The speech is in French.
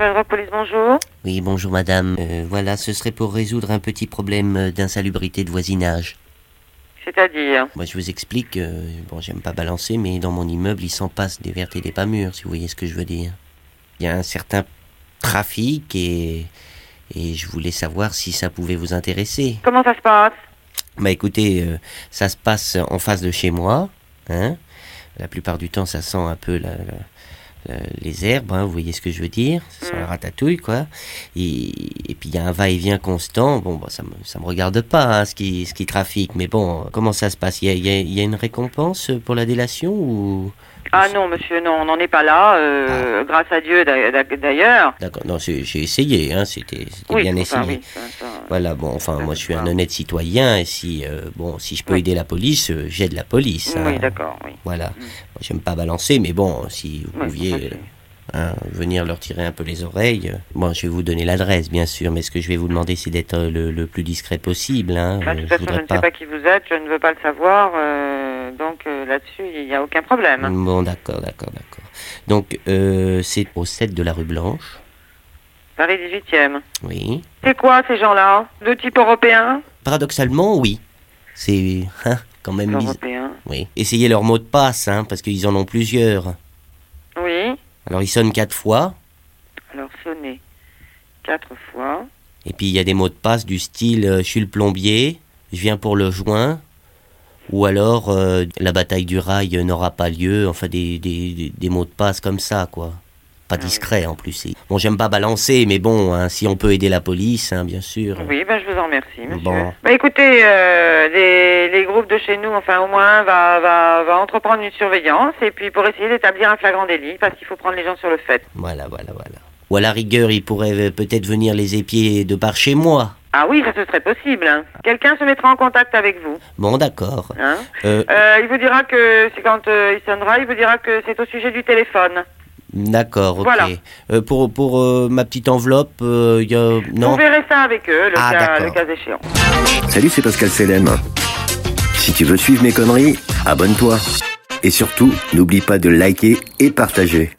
Police, bonjour. Oui, bonjour madame. Euh, voilà, ce serait pour résoudre un petit problème euh, d'insalubrité de voisinage. C'est-à-dire Moi, je vous explique, euh, bon, j'aime pas balancer, mais dans mon immeuble, il s'en passe des vertes et des pas mûres, si vous voyez ce que je veux dire. Il y a un certain trafic et, et je voulais savoir si ça pouvait vous intéresser. Comment ça se passe Bah écoutez, euh, ça se passe en face de chez moi, hein. La plupart du temps, ça sent un peu la- les herbes, hein, vous voyez ce que je veux dire Ça sent la ratatouille, quoi. Et, et puis il y a un va-et-vient constant. Bon, bah, ça me, ça me regarde pas, hein, ce qui, ce qui trafique. Mais bon, comment ça se passe? Il y a, y a- il y a une récompense pour la délation ou Ah non, monsieur, non, on n'en est pas là, euh, grâce à Dieu d'a- d'a- d'ailleurs. D'accord, non, j'ai essayé, hein, c'était Oui, bien enfin, essayé. oui, ça- ça- Voilà, bon, enfin, Ça, moi, je suis un honnête citoyen, et si, euh, bon, si je peux Oui. aider la police, euh, j'aide la police. hein. Oui, d'accord, oui. Voilà. Moi, J'aime pas balancer, mais bon, si vous pouviez hein, venir leur tirer un peu les oreilles. Bon, je vais vous donner l'adresse, bien sûr, mais ce que je vais vous demander, c'est d'être le, le plus discret possible. Hein. Bah, de toute je façon, je ne sais pas qui vous êtes, je ne veux pas le savoir, euh, là-dessus, il n'y a aucun problème. Bon, d'accord, d'accord, d'accord. Donc, euh, c'est au 7 de la rue Blanche. Paris 18e. Oui. C'est quoi ces gens-là? De type européen Paradoxalement, oui. C'est hein, quand même. Européen. Oui. Essayez leur mot de passe, hein, parce qu'ils en ont plusieurs. Oui. Alors, ils sonnent quatre fois. Alors, sonnez quatre fois. Et puis il y a des mots de passe du style euh, je suis le plombier, je viens pour le joint, ou alors euh, la bataille du rail n'aura pas lieu, enfin des, des, mots de passe comme ça quoi. Pas discret en plus. Bon j'aime pas balancer, mais bon, hein, si on peut aider la police, hein, bien sûr. Oui, ben je vous en remercie, monsieur. Bon. Bah écoutez, euh, les, les groupes de chez nous, enfin au moins, va, va, va entreprendre une surveillance et puis pour essayer d'établir un flagrant délit, parce qu'il faut prendre les gens sur le fait. Voilà, voilà, voilà. Ou à la rigueur, il pourrait euh, peut-être venir les épier de par chez moi. Ah oui, ça ce serait possible. hein. Quelqu'un se mettra en contact avec vous. Bon, d'accord. Hein. Euh, Euh, il vous dira que c'est quand euh, il sonnera, il vous dira que c'est au sujet du téléphone. d'accord, ok. voilà. Euh, pour pour euh, ma petite enveloppe, euh, il y a... Non? Vous verrez ça avec eux, le, Ah, cas, le cas échéant. Salut, c'est Pascal Selem. Si tu veux suivre mes conneries, abonne-toi. Et surtout, n'oublie pas de liker et partager.